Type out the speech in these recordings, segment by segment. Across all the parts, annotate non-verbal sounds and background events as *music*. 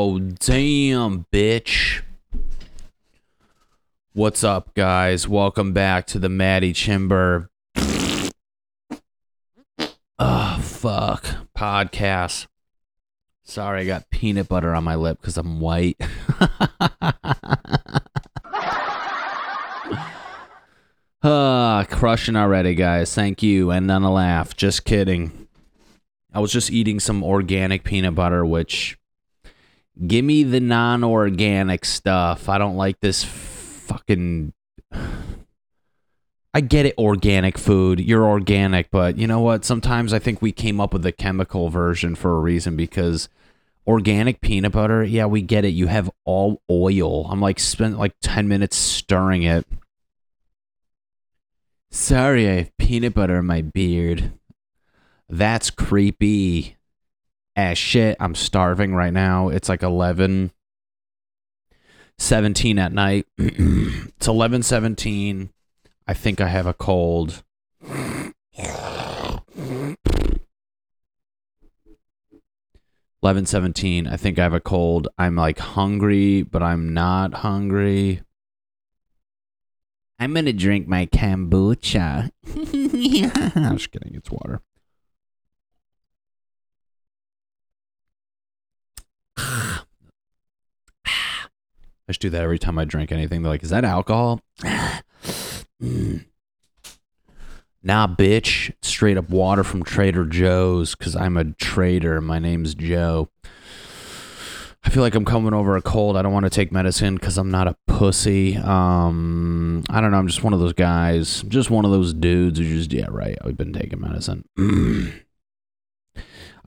Oh, damn, bitch. What's up, guys? Welcome back to the Maddie Chimber. Oh, fuck. Podcast. Sorry, I got peanut butter on my lip because I'm white. *laughs* Ah, crushing already, guys. Thank you. And none a laugh. Just kidding. I was just eating some organic peanut butter, which give me the non organic stuff. I don't like this fucking. I get it, organic food. You're organic, but you know what? Sometimes I think we came up with the chemical version for a reason because organic peanut butter, yeah, we get it. You have all oil. I'm like, spent like 10 minutes stirring it. Sorry, I have peanut butter in my beard. That's creepy as shit. I'm starving right now. It's like 11 17 at night. *clears throat* it's 11 17. I think I have a cold. Eleven seventeen. I think I have a cold. I'm like hungry, but I'm not hungry. I'm gonna drink my kombucha. *laughs* I'm just kidding. It's water. I just do that every time I drink anything. They're like, "Is that alcohol?" *sighs* Nah, bitch. Straight up water from Trader Joe's because I'm a trader. My name's Joe. I feel like I'm coming over a cold. I don't want to take medicine because I'm not a pussy. Um, I don't know. I'm just one of those guys. Just one of those dudes who just yeah, right. I've been taking medicine. *clears throat*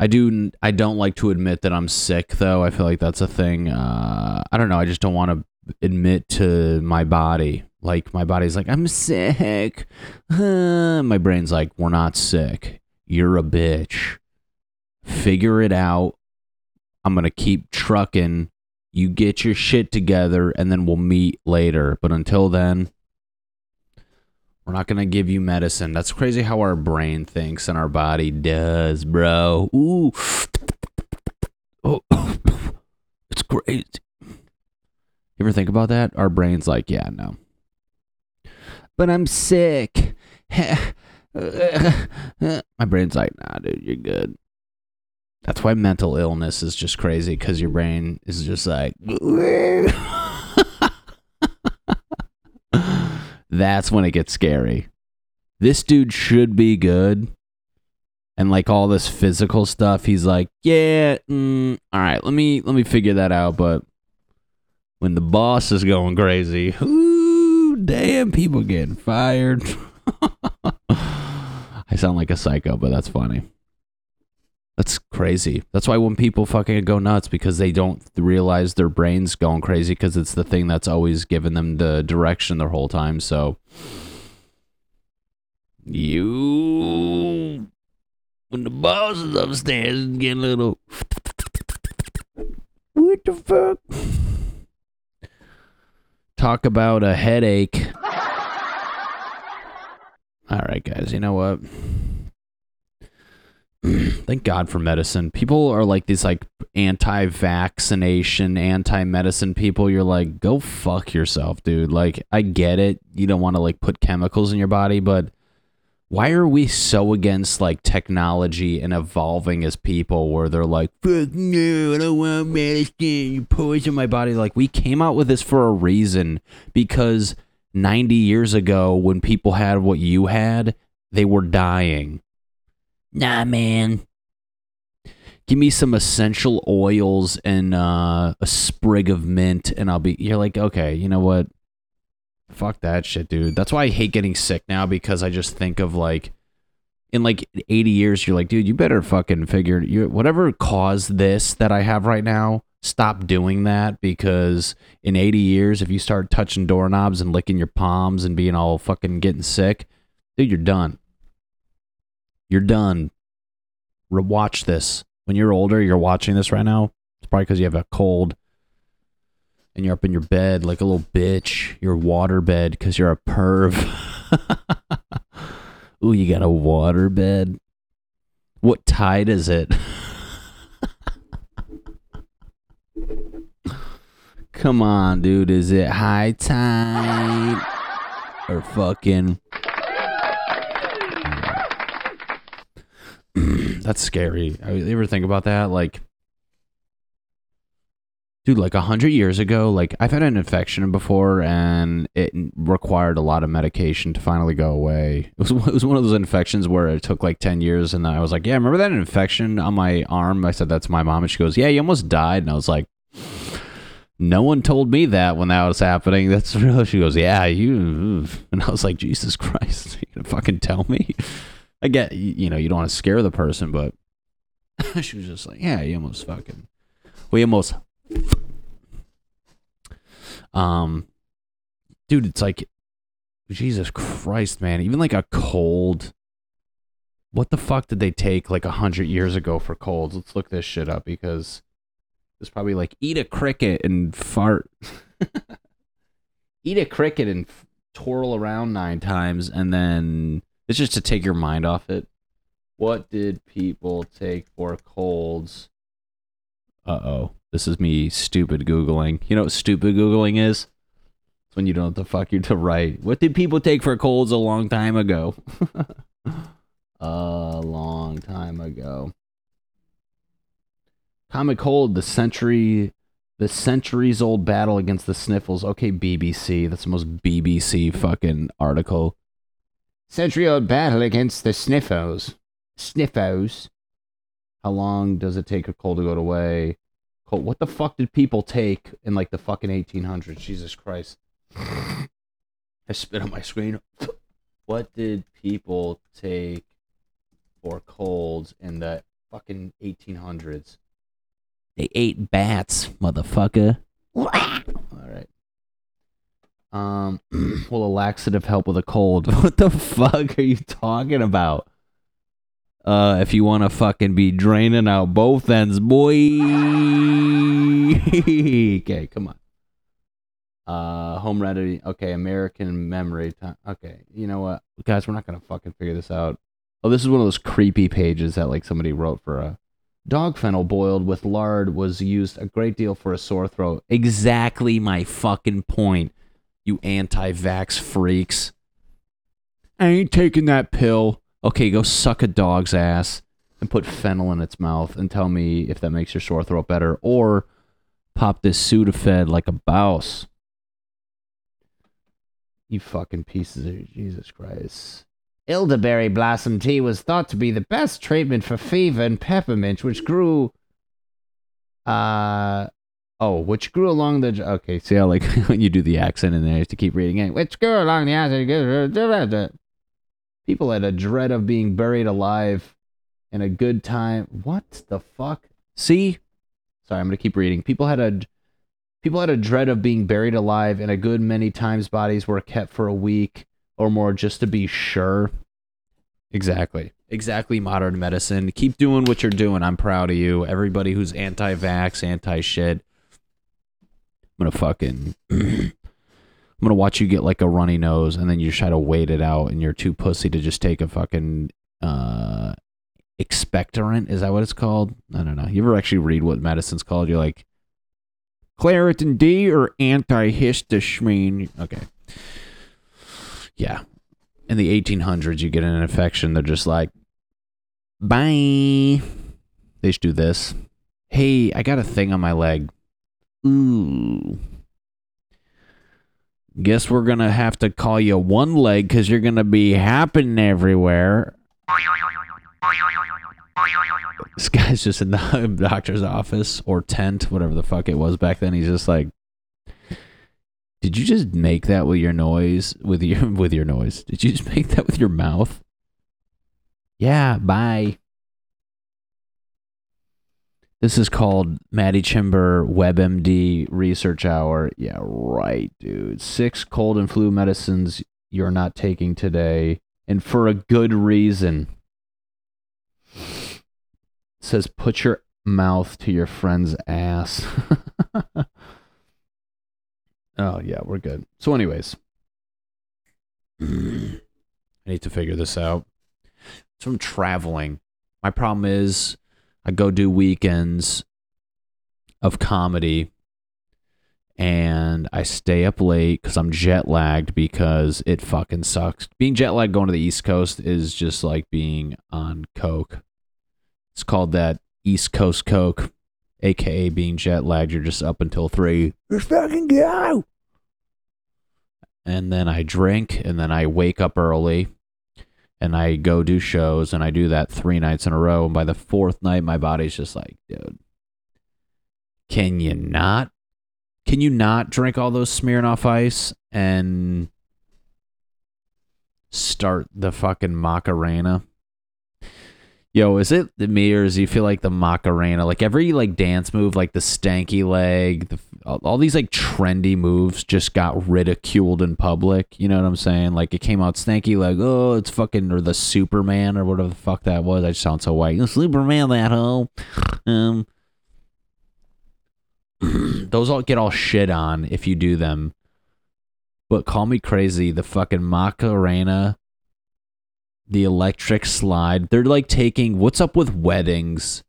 I do. I don't like to admit that I'm sick, though. I feel like that's a thing. Uh, I don't know. I just don't want to admit to my body. Like my body's like, I'm sick. *sighs* my brain's like, we're not sick. You're a bitch. Figure it out. I'm gonna keep trucking. You get your shit together, and then we'll meet later. But until then, we're not gonna give you medicine. That's crazy how our brain thinks and our body does, bro. Ooh, *sniffs* oh, *sniffs* it's crazy. You ever think about that? Our brain's like, yeah, no. But I'm sick. *laughs* My brain's like, nah, dude, you're good. That's why mental illness is just crazy because your brain is just like. *laughs* That's when it gets scary. This dude should be good. And like all this physical stuff, he's like, yeah, mm, all right, let me let me figure that out. But when the boss is going crazy, ooh, damn, people getting fired. *laughs* I sound like a psycho, but that's funny. That's crazy. That's why when people fucking go nuts because they don't realize their brain's going crazy because it's the thing that's always given them the direction their whole time. So you when the boss is upstairs and get a little what the fuck? Talk about a headache. *laughs* All right, guys. You know what? *clears throat* thank God for medicine. People are like these like anti-vaccination, anti-medicine people. You're like, go fuck yourself, dude. Like, I get it. You don't want to like put chemicals in your body, but why are we so against like technology and evolving as people where they're like, fuck no, I don't want medicine, you poison my body. Like, we came out with this for a reason because 90 years ago, when people had what you had, they were dying Nah, man. Give me some essential oils and uh, a sprig of mint, and I'll be. You're like, okay, you know what? Fuck that shit, dude. That's why I hate getting sick now because I just think of like, in like 80 years, you're like, dude, you better fucking figure you whatever caused this that I have right now. Stop doing that because in 80 years, if you start touching doorknobs and licking your palms and being all fucking getting sick, dude, you're done. You're done. Watch this. When you're older, you're watching this right now. It's probably because you have a cold and you're up in your bed like a little bitch. Your water bed because you're a perv. *laughs* Ooh, you got a water bed. What tide is it? *laughs* Come on, dude. Is it high tide or fucking? That's scary. I you ever think about that? Like, dude, like a hundred years ago, like I've had an infection before, and it required a lot of medication to finally go away. It was *laughs* it was one of those infections where it took like ten years, and I was like, yeah, remember that infection on my arm? I said that's my mom, and she goes, yeah, you almost died, and I was like. No one told me that when that was happening. *laughs* That's real. She goes, "Yeah, you," and I was like, "Jesus Christ, *laughs* you gonna fucking tell me?" Get, you know, you don't want to scare the person, but *laughs* she was just like, "Yeah, you almost fucking, we almost." Um, dude, it's like, Jesus Christ, man. Even like a cold. What the fuck did they take like a hundred years ago for colds? Let's look this shit up because it's probably like eat a cricket and fart. *laughs* eat a cricket and twirl around nine times, and then it's just to take your mind off it. What did people take for colds? Uh oh. This is me stupid Googling. You know what stupid Googling is? It's when you don't know the fuck you're to write. What did people take for colds a long time ago? *laughs* a long time ago. Common cold, the century the centuries old battle against the sniffles. Okay, BBC. That's the most BBC fucking article. Century old battle against the sniffos. Sniffos. How long does it take a cold to go away? Cold. What the fuck did people take in like the fucking 1800s? Jesus Christ. I spit on my screen. What did people take for colds in the fucking 1800s? They ate bats, motherfucker. *laughs* Um, *clears throat* will a laxative help with a cold? *laughs* What the fuck are you talking about? Uh, if you want to fucking be draining out both ends, boy. *laughs* okay, come on. Uh, home remedy. Okay, American memory time. Okay, you know what, guys, we're not gonna fucking figure this out. Oh, this is one of those creepy pages that like somebody wrote for a dog fennel boiled with lard was used a great deal for a sore throat. Exactly my fucking point, you anti-vax freaks. I ain't taking that pill. Okay, go suck a dog's ass and put fennel in its mouth and tell me if that makes your sore throat better, or pop this Sudafed like a bouse. You fucking pieces of Jesus Christ. Elderberry blossom tea was thought to be the best treatment for fever and peppermint, which grew. Uh. Oh, which grew along the. Okay, see how, like, when *laughs* you do the accent in there, you have to keep reading it. Which grew along the. People had a dread of being buried alive and a good time. What the fuck? See? Sorry, I'm going to keep reading. People had a. People had a dread of being buried alive, and a good many times bodies were kept for a week or more just to be sure. Exactly. Exactly modern medicine. Keep doing what you're doing. I'm proud of you. Everybody who's anti vax, anti shit. Gonna fucking *clears throat* I'm gonna watch you get like a runny nose and then you try to wait it out and you're too pussy to just take a fucking uh expectorant. Is that what it's called? I don't know. You ever actually read what medicine's called? You're like Claritin D or antihistamine. Okay yeah. In the 1800s, you get an infection, they're just like, bye. They should do this. Hey, I got a thing on my leg. Ooh. Guess we're going to have to call you one leg because you're going to be happening everywhere. This guy's just in the *laughs* doctor's office or tent, whatever the fuck it was back then. He's just like, did you just make that with your noise? With your *laughs* with your noise? Did you just make that with your mouth? Yeah, bye. This is called Maddie Chimber WebMD Research Hour. Yeah, right, dude. Six cold and flu medicines you're not taking today, and for a good reason. It says put your mouth to your friend's ass. *laughs* Oh yeah, we're good. So, anyways, I need to figure this out. So I'm traveling. My problem is I go do weekends of comedy and I stay up late because I'm jet lagged because it fucking sucks. Being jet lagged going to the East Coast is just like being on coke. It's called that East Coast coke, aka being jet lagged. You're just up until three. Let's fucking go. And then I drink, and then I wake up early, and I go do shows, and I do that three nights in a row. And by the fourth night, my body's just like, dude, can you not can you not drink all those Smirnoff Ice and start the fucking Macarena? Yo, is it me or does you feel like the Macarena, like every like dance move, like the stanky leg, the, all these like trendy moves just got ridiculed in public. You know what I'm saying? Like it came out stanky leg, oh, it's fucking or the Superman or whatever the fuck that was. I just sound so white. *laughs* Superman that hoe. Um, *clears throat* those all get all shit on if you do them. But call me crazy, the fucking Macarena, the electric slide. They're like taking what's up with weddings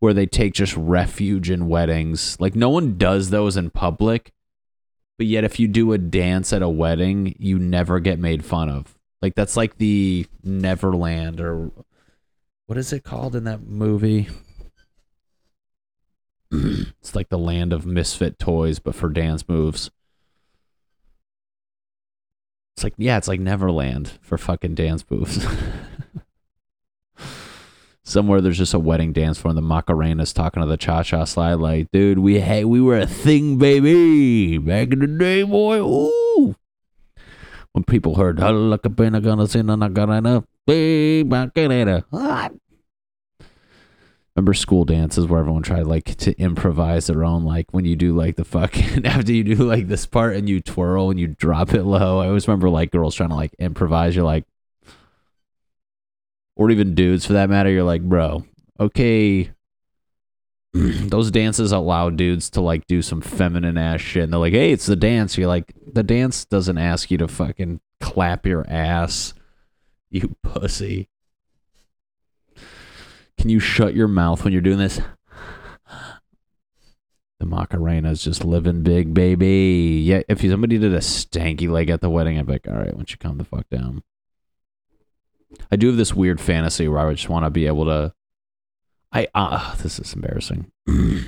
where they take just refuge in weddings. Like no one does those in public. But yet if you do a dance at a wedding, you never get made fun of. Like that's like the Neverland or what is it called in that movie? *clears throat* it's like the land of misfit toys, but for dance moves. It's like, yeah, it's like Neverland for fucking dance moves. *laughs* Somewhere there's just a wedding dance floor and the Macarena's talking to the cha cha slide, like, dude, we hey, we were a thing, baby. Back in the day, boy. Ooh. When people heard, gonna say, Macarena, remember school dances where everyone tried like to improvise their own like when you do like the fucking *laughs* after you do like this part and you twirl and you drop it low. I always remember like girls trying to like improvise. You're like, or even dudes for that matter. You're like, bro, okay. *clears throat* Those dances allow dudes to like do some feminine ass shit. And they're like, hey, it's the dance. You're like, the dance doesn't ask you to fucking clap your ass, you pussy. Can you shut your mouth when you're doing this? The Macarena is just living big, baby. Yeah, if somebody did a stanky leg at the wedding, I'd be like, all right, don't you calm the fuck down? I do have this weird fantasy where I just want to be able to. I uh, this is embarrassing. *clears throat* Let me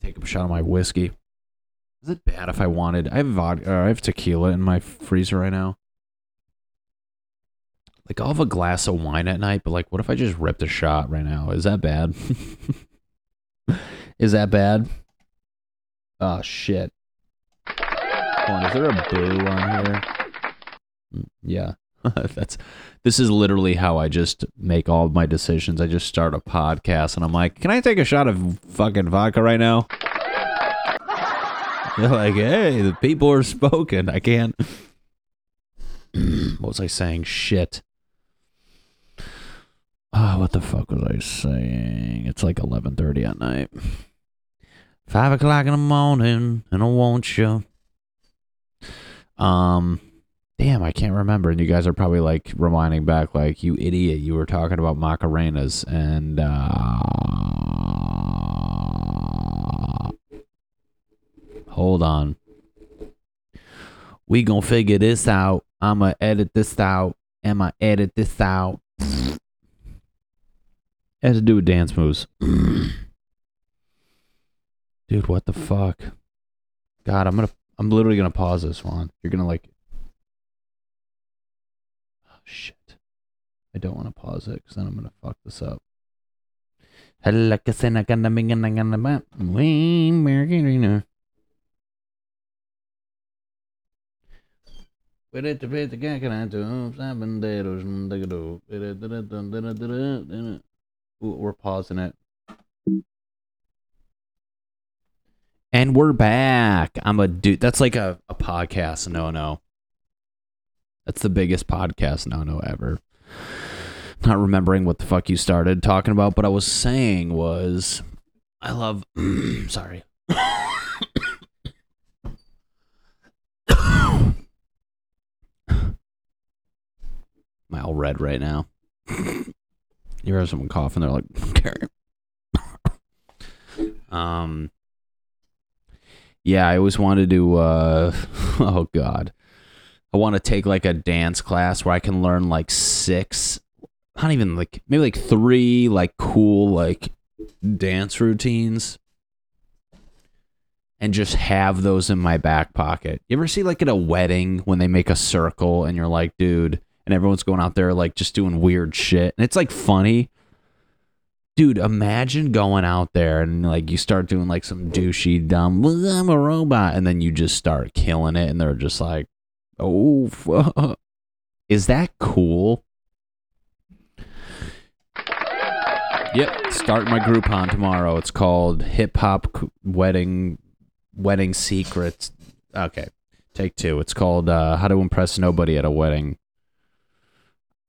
take a shot of my whiskey. Is it bad if I wanted? I have vodka. I have tequila in my freezer right now. Like I'll have a glass of wine at night, but like, what if I just ripped a shot right now? Is that bad? *laughs* is that bad? Oh shit. On, is there a boo on here? Mm, yeah. *laughs* That's this is literally how I just make all my decisions. I just start a podcast and I'm like, "Can I take a shot of fucking vodka right now?" *laughs* They're like, "Hey, the people are spoken. I can't." *clears throat* what was I saying? Shit. Oh, what the fuck was I saying? It's like eleven thirty at night. Five o'clock in the morning, and I want you. Um, damn, I can't remember. And you guys are probably like rewinding back, like you idiot. You were talking about Macarenas, and uh, hold on. We gonna figure this out. I'ma edit this out. Am I edit this out? It has to do with dance moves. *clears throat* Dude, what the fuck? God, I'm gonna I'm literally gonna pause this one. You're gonna like Oh shit. I don't wanna pause it because then I'm gonna fuck this up. *laughs* We're pausing it. And we're back. I'm a dude. That's like a, a podcast no no. That's the biggest podcast no no ever. Not remembering what the fuck you started talking about, but I was saying was I love sorry. My all red right now. You hear someone coughing, they're like, okay. *laughs* um, Yeah, I always wanted to. Uh, *laughs* oh God, I want to take like a dance class where I can learn like six, not even like maybe like three like cool like dance routines, and just have those in my back pocket. You ever see like at a wedding when they make a circle and you're like, dude, and everyone's going out there like just doing weird shit, and it's like funny. Dude imagine going out there and like you start doing like some douchey dumb i'm a robot and then you just start killing it and they're just like oh fuck. is that cool? Yep start my groupon tomorrow. It's called hip hop wedding wedding secrets. Okay take two. It's called uh, how to impress nobody at a wedding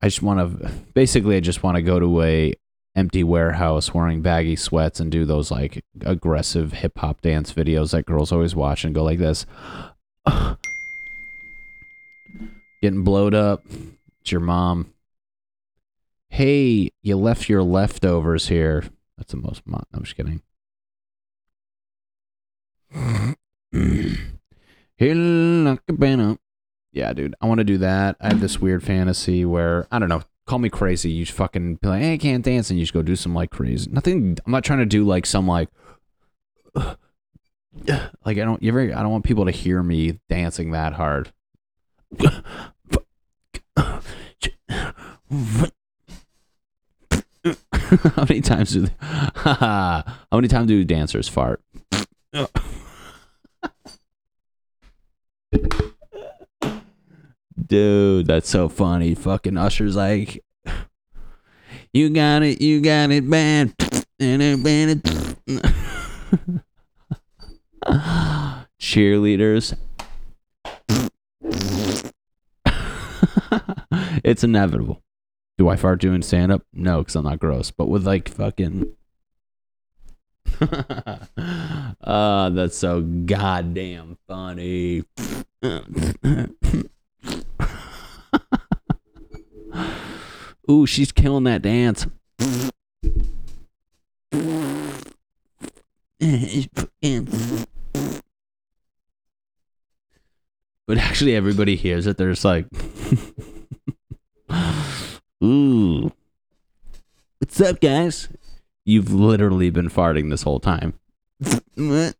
i just want to basically i just want to go to a empty warehouse wearing baggy sweats and do those like aggressive hip hop dance videos that girls always watch and go like this. *sighs* Getting blowed up. It's your mom. Hey, you left your leftovers here. That's the most. Mo- I'm just kidding. *clears throat* Yeah, dude. I want to do that. I have this weird fantasy where I don't know call me crazy. You just fucking be like, hey, I can't dance, and you just go do some like crazy. Nothing. I'm not trying to do like some like, *sighs* like I don't. You ever? I don't want people to hear me dancing that hard. *laughs* how many times do? They, *laughs* how many times do dancers fart? *laughs* Dude, that's so funny. Fucking Usher's like, you got it, you got it bad. *laughs* Cheerleaders. *laughs* it's inevitable. Do I fart doing stand up? No, because I'm not gross. But with like fucking. Uh, *laughs* that's so goddamn funny. Ooh, she's killing that dance. But actually, everybody hears it. They're just like, *laughs* Ooh. What's up, guys? You've literally been farting this whole time. *laughs* no,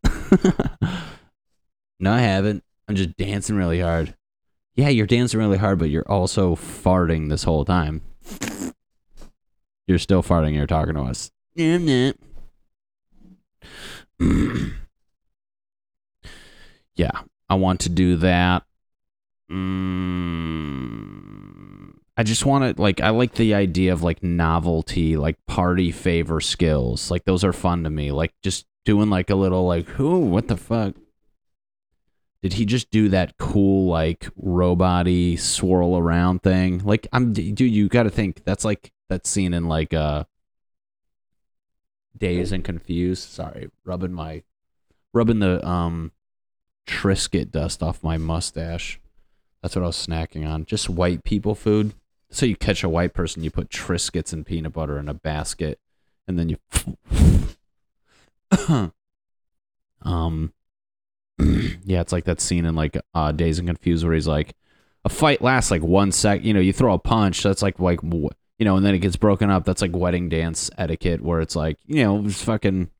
I haven't. I'm just dancing really hard. Yeah, you're dancing really hard, but you're also farting this whole time. You're still farting. You're talking to us. *clears throat* yeah, I want to do that. Mm, I just want to like. I like the idea of like novelty, like party favor skills. Like those are fun to me. Like just doing like a little like, who? What the fuck? Did he just do that cool like roboty swirl around thing? Like I'm dude, you got to think that's like that scene in like uh Dazed and Confused. Sorry, rubbing my rubbing the um Triscuit dust off my mustache. That's what I was snacking on. Just white people food. So you catch a white person, you put Triscuits and peanut butter in a basket, and then you. *laughs* um, *clears throat* yeah, it's like that scene in like uh, Dazed and Confused where he's like, a fight lasts like one sec. You know, you throw a punch, that's like like you know, and then it gets broken up. That's like wedding dance etiquette where it's like you know, just fucking.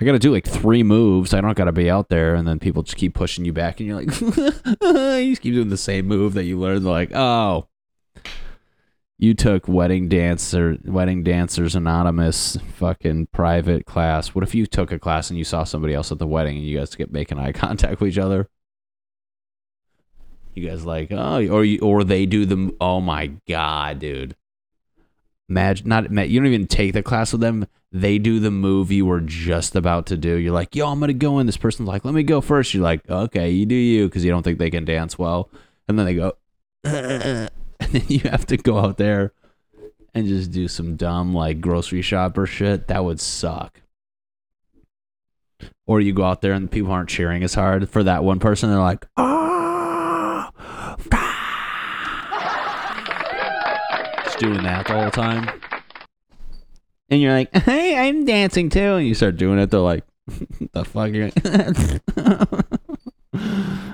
I got to do like three moves. I don't got to be out there, and then people just keep pushing you back, and you're like, *laughs* you just keep doing the same move that you learned. They're like, oh, you took wedding dancer wedding dancers anonymous fucking private class. What if you took a class and you saw somebody else at the wedding and you guys get making eye *laughs* contact with each other? You guys like oh or you, or they do the oh my god dude. Imagine not you don't even take the class with them. They do the move you were just about to do. You're like yo i'm gonna go in. This person's like let me go first. You're like okay you do you because you don't think they can dance well. And then they go *clears throat* *laughs* and then you have to go out there and just do some dumb like grocery shopper shit, that would suck. Or you go out there and people aren't cheering as hard for that one person. They're like, oh, just doing that the whole time. And you're like, *laughs* hey, I'm dancing too. And you start doing it. They're like, *laughs* the fuck? you-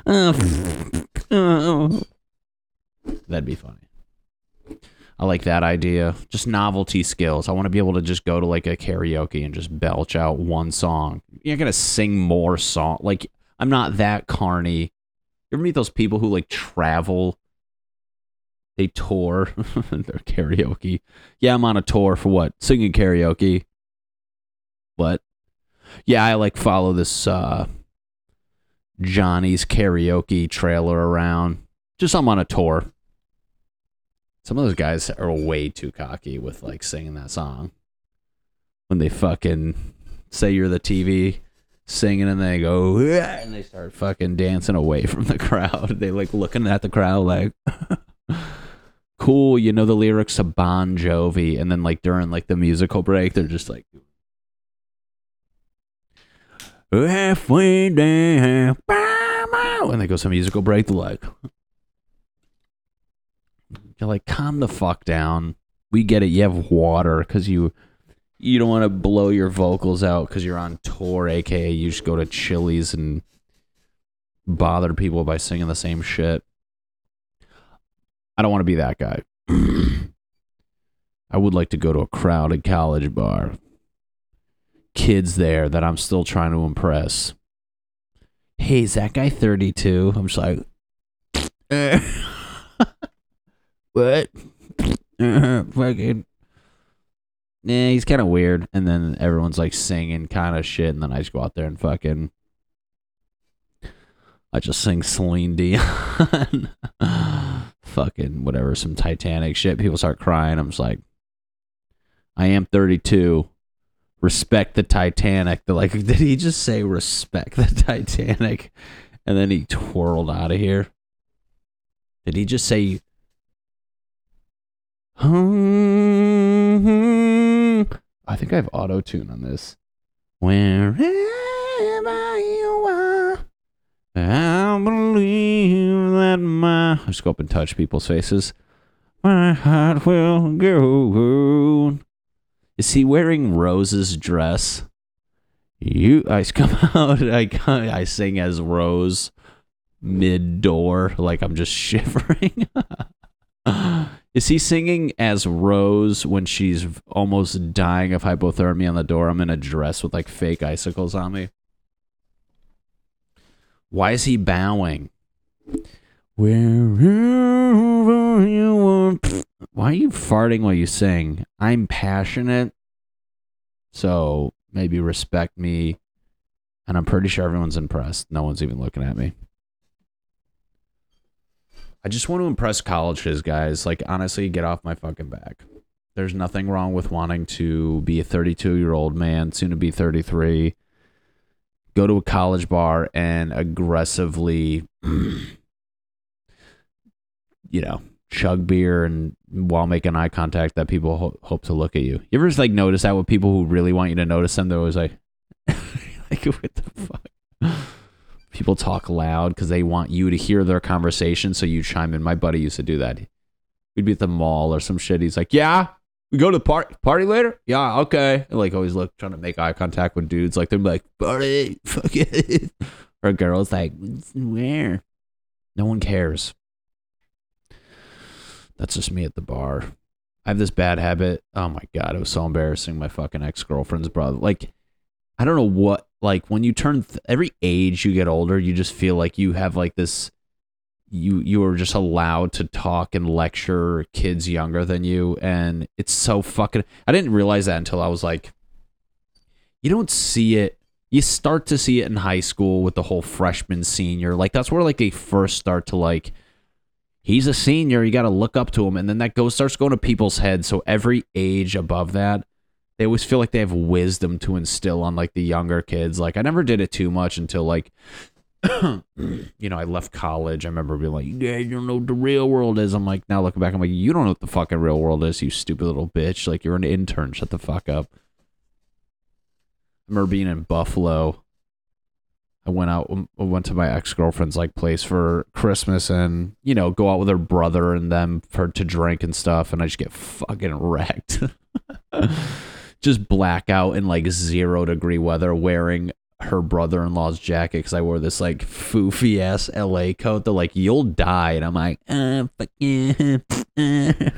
oh, oh. That'd be funny. I like that idea. Just novelty skills. I want to be able to just go to like a karaoke and just belch out one song. You're not gonna sing more song. Like I'm not that carny. You ever meet those people who like travel? They tour *laughs* their karaoke. Yeah, I'm on a tour for what? Singing karaoke. What? Yeah, I like follow this uh Johnny's karaoke trailer around. Just I'm on a tour. Some of those guys are way too cocky with like singing that song. When they fucking say you're the TV singing and they go and they start fucking dancing away from the *laughs* crowd. They like looking at the crowd like *laughs* cool, you know the lyrics to Bon Jovi and then like during like the musical break they're just like halfway there and they go some musical break they're like you're like, calm the fuck down. We get it. You have water because you you don't want to blow your vocals out because you're on tour, aka you just go to Chili's and bother people by singing the same shit. I don't want to be that guy. *clears throat* I would like to go to a crowded college bar. Kids there that I'm still trying to impress. Hey, is that guy 32? I'm just like. *laughs* *laughs* what? *laughs* Fucking. Nah, he's kind of weird. And then everyone's like singing kind of shit. And then I just go out there and fucking. I just sing Celine Dion. *laughs* fucking whatever, some Titanic shit. People start crying. I'm just like, I am 32. Respect the Titanic. They're like, *laughs* did he just say respect the Titanic? And then he twirled out of here. Did he just say Hmm. I think I have auto tune on this. Wherever you are, I believe that my. I just go up and touch people's faces. My heart will go. Is he wearing Rose's dress? You, I *laughs* come out. I come, I sing as Rose mid door, like I'm just *laughs* shivering. *gasps* Is he singing as Rose when she's almost dying of hypothermia on the door? I'm in a dress with like fake icicles on me. Why is he bowing? Wherever you are. Why are you farting while you sing? I'm passionate. So maybe respect me. And I'm pretty sure everyone's impressed. No one's even looking at me. I just want to impress colleges, guys. Like, honestly, get off my fucking back. There's nothing wrong with wanting to be a 32 year old man, soon to be 33, go to a college bar and aggressively, *clears throat* you know, chug beer and while making eye contact that people ho- hope to look at you. You ever just like notice that with people who really want you to notice them? They're always like, *laughs* like what the fuck? People talk loud because they want you to hear their conversation, so you chime in. My buddy used to do that. We'd be at the mall or some shit. He's like, "Yeah, we go to the party party later. Yeah, okay." And like always look trying to make eye contact with dudes. Like they're like, "Party, *laughs* fuck it," or girls like, "Where?" No one cares. That's just me at the bar. I have this bad habit. Oh my god, it was so embarrassing. My fucking ex girlfriend's brother. Like, I don't know what. Like when you turn th- every age you get older, you just feel like you have like this. You you are just allowed to talk and lecture kids younger than you, and it's so fucking. I didn't realize that until I was like. You don't see it. You start to see it in high school with the whole freshman senior. Like that's where like they first start to like he's a senior you got to look up to him and then that goes starts going to people's heads so every age above that they always feel like they have wisdom to instill on like the younger kids. Like i never did it too much until like *coughs* you know i left college. I remember being like Yeah, you don't know what the real world is. I'm like now looking back i'm like you don't know what the fucking real world is you stupid little bitch. Like you're an intern. Shut the fuck up. I remember being in buffalo. I went out, um, I went to my ex girlfriend's like place for Christmas, and you know, go out with her brother and them for to drink and stuff, and I just get fucking *laughs* wrecked. Just blackout in like zero degree weather wearing her brother in law's jacket because I wore this like foofy ass LA coat. They're like, you'll die. And I'm like, uh, fuck yeah. *laughs*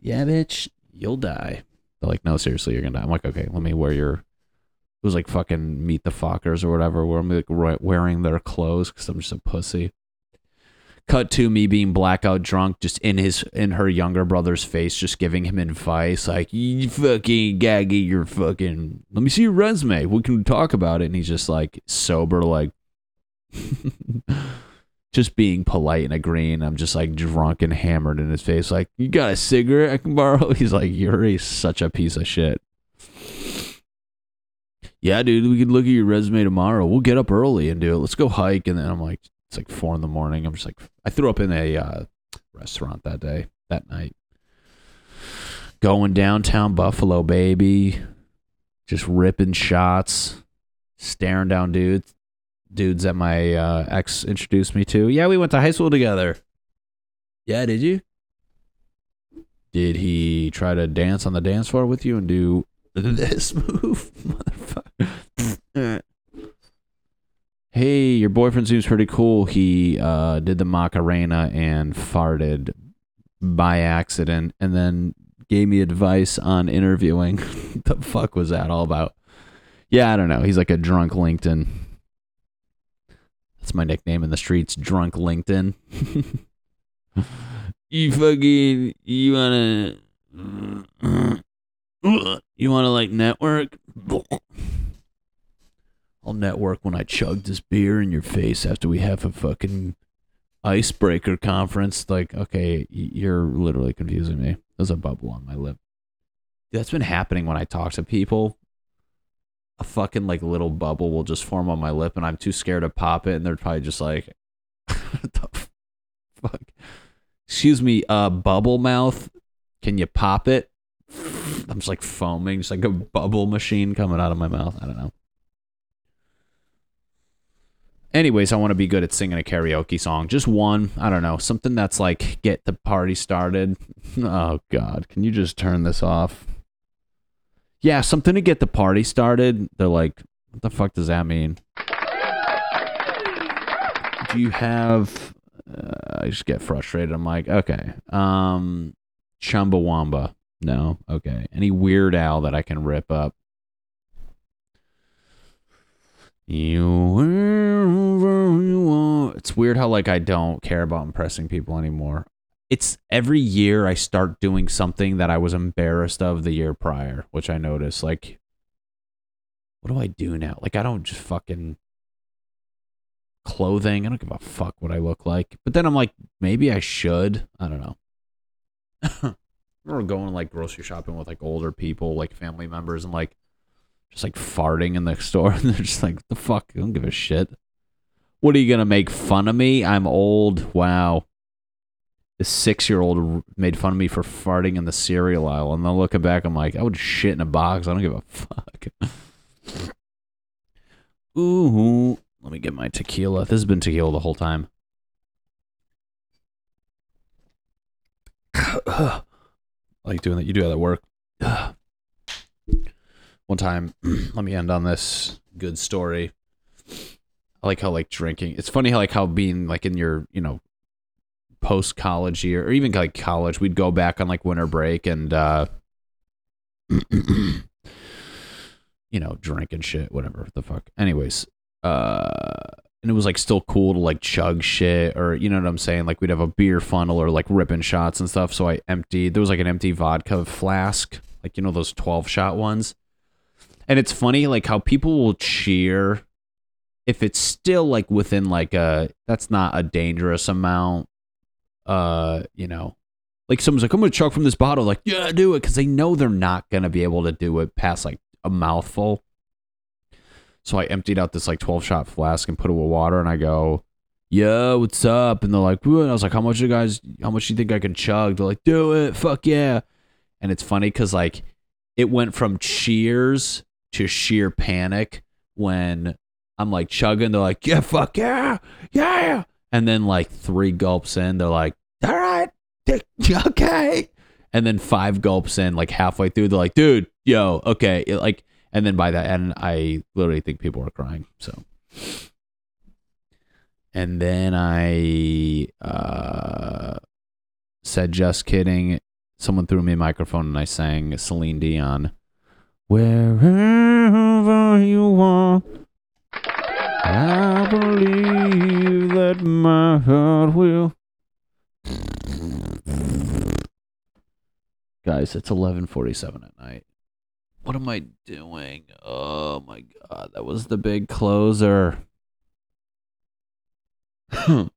yeah, bitch, you'll die. They're like, no, seriously, you're gonna die. I'm like, okay, let me wear your. It was like fucking meet the Fockers or whatever, where I'm like wearing their clothes because I'm just a pussy. Cut to me being blackout drunk, just in his in her younger brother's face, just giving him advice like, "You fucking gaggy, your fucking. Let me see your resume. We can talk about it." And he's just like sober, like, *laughs* just being polite and agreeing. I'm just like drunk and hammered in his face, like, "You got a cigarette I can borrow?" *laughs* He's like, "You're such a piece of shit." Yeah, dude, we could look at your resume tomorrow. We'll get up early and do it. Let's go hike. And then I'm like, it's like four in the morning. I'm just like, I threw up in a uh, restaurant that day, that night. Going downtown Buffalo, baby. Just ripping shots, staring down dudes, dudes that my uh, ex introduced me to. Yeah, we went to high school together. Yeah, did you? Did he try to dance on the dance floor with you and do *laughs* this move, motherfucker? Hey, your boyfriend seems pretty cool. He uh, did the Macarena and farted by accident and then gave me advice on interviewing. *laughs* the fuck was that all about? Yeah, I don't know. He's like a drunk LinkedIn. That's my nickname in the streets, drunk LinkedIn. *laughs* you fucking you wanna *clears throat* you wanna like network? *laughs* I'll network when I chug this beer in your face after we have a fucking icebreaker conference. Like, okay, you're literally confusing me. There's a bubble on my lip. That's been happening when I talk to people. A fucking like little bubble will just form on my lip, and I'm too scared to pop it, and they're probably just like, *laughs* "What the fuck?" Excuse me, uh, bubble mouth. Can you pop it? I'm just like foaming, just like a bubble machine coming out of my mouth. I don't know. Anyways, I want to be good at singing a karaoke song. Just one. I don't know. Something that's like get the party started. Oh, God. Can you just turn this off? Yeah, something to get the party started. They're like, what the fuck does that mean? Do you have. Uh, I just get frustrated. I'm like, okay. Um, Chumbawamba. No. Okay. Any Weird Al that I can rip up? You you are. It's weird how like I don't care about impressing people anymore. It's every year I start doing something that I was embarrassed of the year prior, which I notice. Like, what do I do now? Like, I don't just fucking clothing. I don't give a fuck what I look like. But then I'm like, maybe I should. I don't know. I *laughs* remember going like grocery shopping with like older people, like family members, and like just like farting in the *laughs* store and they're just like the fuck i don't give a shit what are you gonna make fun of me? I'm old. Wow. This six year old made fun of me for farting in the cereal aisle and then looking back i'm like i would shit in a box. I don't give a fuck. *laughs* Ooh let me get my tequila. This has been tequila the whole time. I *sighs* like doing that you do that at work. *sighs* One time *clears throat* let me end on this good story i like how like drinking it's funny how like how being like in your you know post college year or even like college we'd go back on like winter break and uh *clears throat* you know drink and shit whatever the fuck. Anyways uh and it was like still cool to like chug shit or you know what i'm saying? Like we'd have a beer funnel or like ripping shots and stuff so i emptied there was like an empty vodka flask like you know those 12 shot ones. And it's funny like how people will cheer if it's still like within like a that's not a dangerous amount uh you know like someone's like i'm gonna chug from this bottle like yeah do it because they know they're not gonna be able to do it past like a mouthful. So i emptied out this like 12 shot flask and put it with water and i go yeah what's up? And they're like and i was like how much you guys how much do you think i can chug? They're like do it fuck yeah. And it's funny because like it went from cheers to sheer panic when I'm like chugging. They're like, yeah, fuck yeah, yeah. And then like three gulps in, they're like, all right, *laughs* okay. and then five gulps in, like halfway through, they're like, "Dude, yo, okay," like, and then by that end, I literally think people were crying. So, and then I uh, said, "Just kidding." Someone threw me a microphone, and I sang Celine Dion. Wherever you are, I believe that my heart will. Guys, it's 11:47 at night. What am I doing? Oh my god, that was the big closer. *laughs*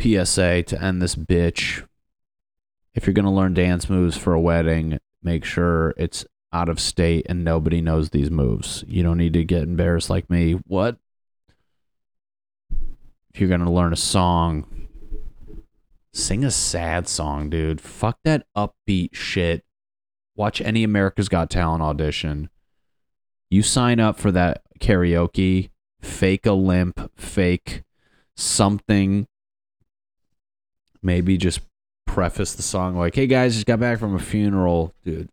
PSA to end this bitch. If you're going to learn dance moves for a wedding, make sure it's out of state and nobody knows these moves. You don't need to get embarrassed like me. What? If you're going to learn a song, sing a sad song, dude. Fuck that upbeat shit. Watch any America's Got Talent audition. You sign up for that karaoke, fake a limp, fake something. Maybe just preface the song like, "Hey guys, just got back from a funeral, dude."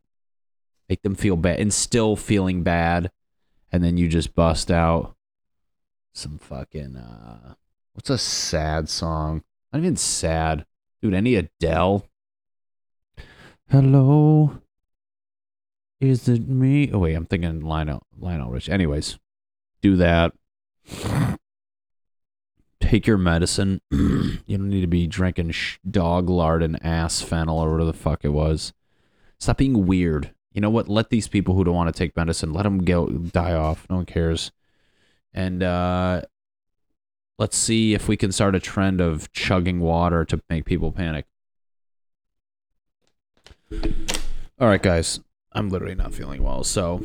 Make them feel bad and still feeling bad, and then you just bust out some fucking uh, what's a sad song? Not even sad, dude. Any Adele? Hello, is it me? Oh wait, I'm thinking Lionel Lionel Rich. Anyways, do that. Take your medicine. *clears throat* you don't need to be drinking sh- dog lard and ass fennel or whatever the fuck it was. Stop being weird. You know what? Let these people who don't want to take medicine let them go die off. No one cares. And uh, let's see if we can start a trend of chugging water to make people panic. All right, guys. I'm literally not feeling well, so